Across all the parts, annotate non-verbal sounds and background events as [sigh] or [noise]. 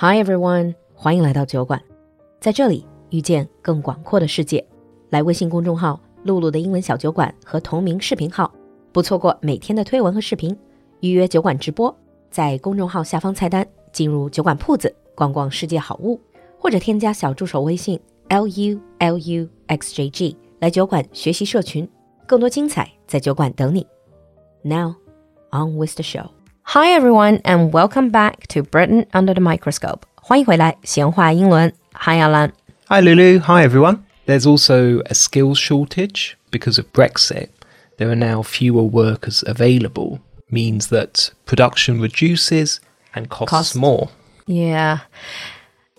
Hi everyone，欢迎来到酒馆，在这里遇见更广阔的世界。来微信公众号“露露的英文小酒馆”和同名视频号，不错过每天的推文和视频。预约酒馆直播，在公众号下方菜单进入酒馆铺子，逛逛世界好物，或者添加小助手微信 l u l u x j g 来酒馆学习社群，更多精彩在酒馆等你。Now on with the show. Hi everyone and welcome back to Britain under the microscope. 欢迎回来，闲话英伦。Hi Alan. Hi Lulu. Hi everyone. There's also a skills shortage because of Brexit. There are now fewer workers available, means that production reduces and costs Cost. more. Yeah.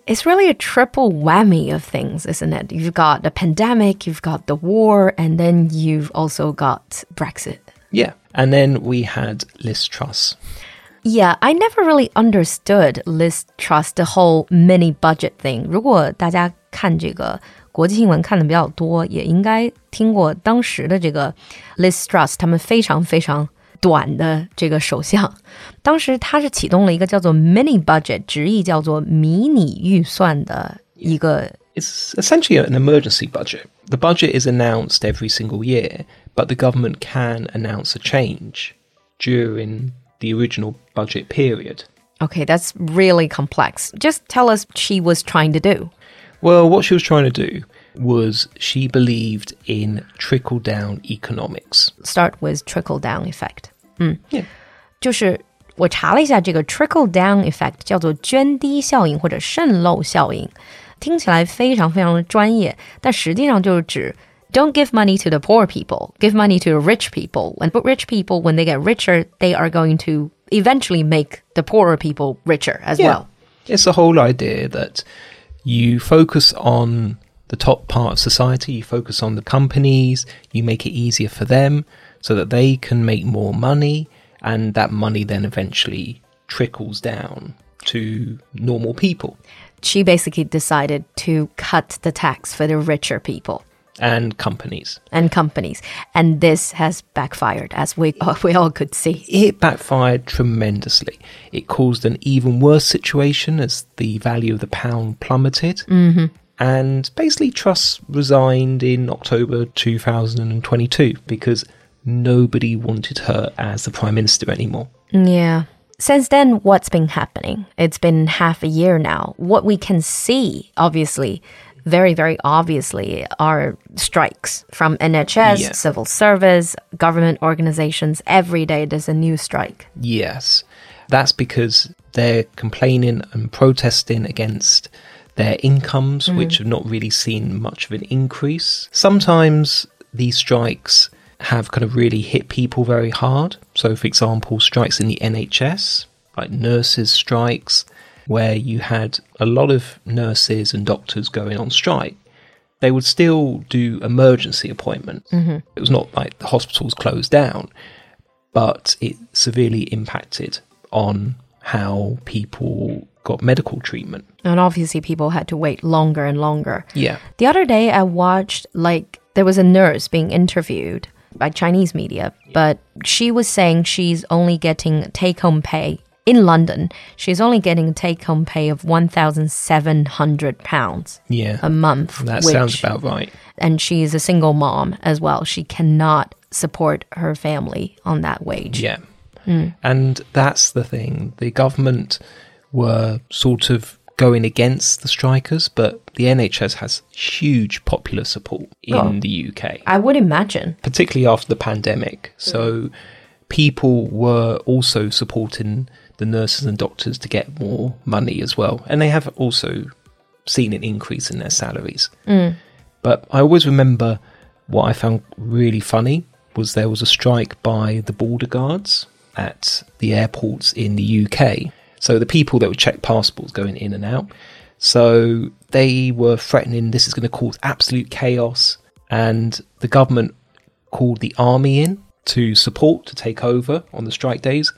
It's really a triple whammy of things, isn't it? You've got the pandemic, you've got the war, and then you've also got Brexit. Yeah. And then we had Liz Truss. Yeah, I never really understood Liz Trust the whole mini budget thing. 如果大家看这个国际新闻看的比较多，也应该听过当时的这个 Liz Truss 他们非常非常短的这个首相。当时他是启动了一个叫做 [laughs] mini budget，直译叫做迷你预算的一个 It's essentially an emergency budget. The budget is announced every single year, but the government can announce a change during the original budget period. Okay, that's really complex. Just tell us she was trying to do. Well, what she was trying to do was she believed in trickle down economics. Start with trickle down effect. 嗯 Yeah. 就是我查了一下，这个 trickle down effect 叫做涓滴效应或者渗漏效应， 听起来非常非常的专业，但实际上就是指 don't give money to the poor people, give money to the rich people. And but rich people, when they get richer, they are going to eventually make the poorer people richer as well. It's the whole idea that you focus on the top part of society, you focus on the companies, you make it easier for them so that they can make more money, and that money then eventually trickles down to normal people She basically decided to cut the tax for the richer people. and companies. and companies. And this has backfired, as we [laughs] we all could see. It backfired tremendously. It caused an even worse situation as the value of the pound plummeted. Mm-hmm. And basically, Truss resigned in October 2022 because nobody wanted her as the Prime Minister anymore. Yeah. Since then, what's been happening? It's been half a year now. What we can see, obviously, very, very obviously, are strikes from NHS, Yeah. civil service, government organizations. Every day there's a new strike. Yes, that's because they're complaining and protesting against their incomes, mm-hmm. which have not really seen much of an increase. Sometimes these strikes have kind of really hit people very hard. So, for example, strikes in the NHS, like nurses' strikes, where you had a lot of nurses and doctors going on strike. They would still do emergency appointments. Mm-hmm. It was not like the hospitals closed down, but it severely impacted on how people got medical treatment. And obviously, people had to wait longer and longer. Yeah. The other day, I watched like there was a nurse being interviewed by Chinese media, but she was saying she's only getting take home pay in London. She's only getting a take home pay of one thousand seven hundred pounds Yeah. a month. that which- sounds about right. And she's a single mom as well. She cannot support her family on that wage. Yeah. Hmm. And that's the thing. The government were sort of going against the strikers, but the NHS has huge popular support in Oh. the UK. I would imagine. particularly after the pandemic. So people were also supporting the nurses and doctors to get more money as well. And they have also seen an increase in their salaries. Mm. But I always remember what I found really funny was there was a strike by the border guards at the airports in the UK. So the people that would check passports going in and out. So they were threatening this is going to cause absolute chaos. And the government called the army in to support, to take over on the strike days.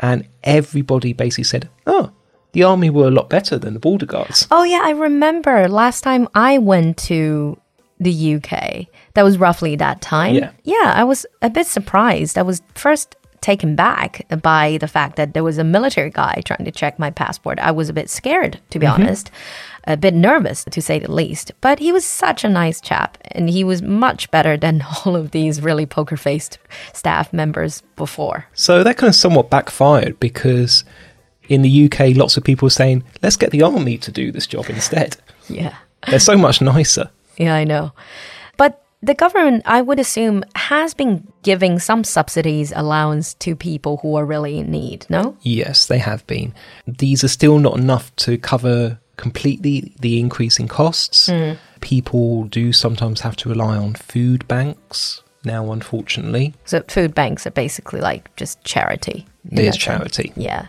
And everybody basically said, oh, the army were a lot better than the border guards. Oh, yeah, I remember last time I went to the UK. That was roughly that time. Yeah. Yeah, I was a bit surprised. I was first taken back by the fact that there was a military guy trying to check my passport. I was a bit scared, to be mm-hmm. honest, a bit nervous, to say the least. But he was such a nice chap, and he was much better than [laughs] all of these really poker faced staff members before. So that kind of somewhat backfired because in the UK, lots of people were saying, let's get the army to do this job instead. Yeah. They're so much nicer. [laughs] Yeah, I know. The government, I would assume, has been giving some subsidies allowance to people who are really in need, no? Yes, they have been. These are still not enough to cover completely the increase in costs. Hmm. People do sometimes have to rely on food banks now, unfortunately. So food banks are basically like just charity. in There's that sense. charity. Yeah.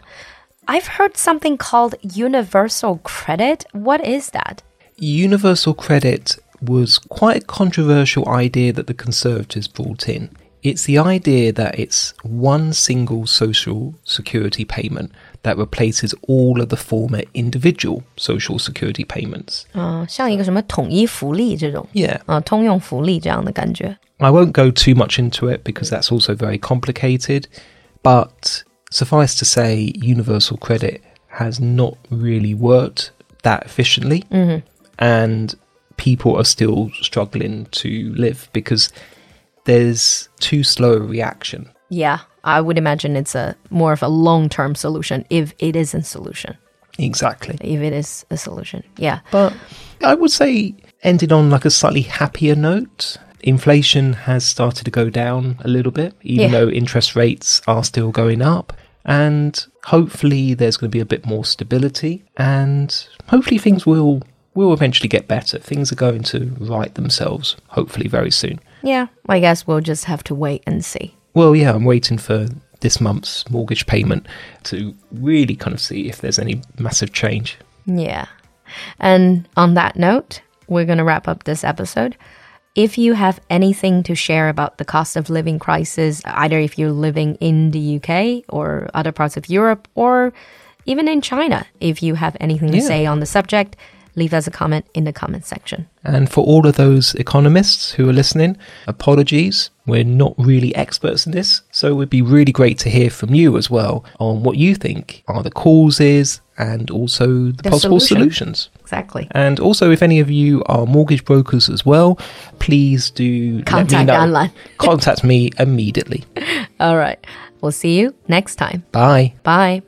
I've heard something called universal credit. What is that? Universal credit was quite a controversial idea that the Conservatives brought in. It's the idea that it's one single social security payment that replaces all of the former individual social security payments. 嗯、像一个什么统一福利这种， Yeah. 啊、通用福利这样的感觉。 I won't go too much into it because that's also very complicated, but suffice to say, universal credit has not really worked that efficiently, and people are still struggling to live because there's too slow a reaction. Yeah, I would imagine it's a more of a long-term solution if it is a solution. Exactly. If it is a solution, yeah. But I would say ended on like a slightly happier note. Inflation has started to go down a little bit, even Yeah. though interest rates are still going up. And hopefully there's going to be a bit more stability and hopefully things will will eventually get better. Things are going to right themselves, hopefully very soon. Yeah, I guess we'll just have to wait and see. Well, yeah, I'm waiting for this month's mortgage payment to really kind of see if there's any massive change. Yeah. And on that note, we're going to wrap up this episode. If you have anything to share about the cost of living crisis, either if you're living in the UK or other parts of Europe or even in China, if you have anything to Yeah. say on the subject, leave us a comment in the comment section. And for all of those economists who are listening, apologies. We're not really experts in this, so it would be really great to hear from you as well on what you think are the causes and also the, The possible solution. solutions. Exactly. And also, if any of you are mortgage brokers as well, please do Contact me. [laughs] Contact me immediately. All right. We'll see you next time. Bye. Bye.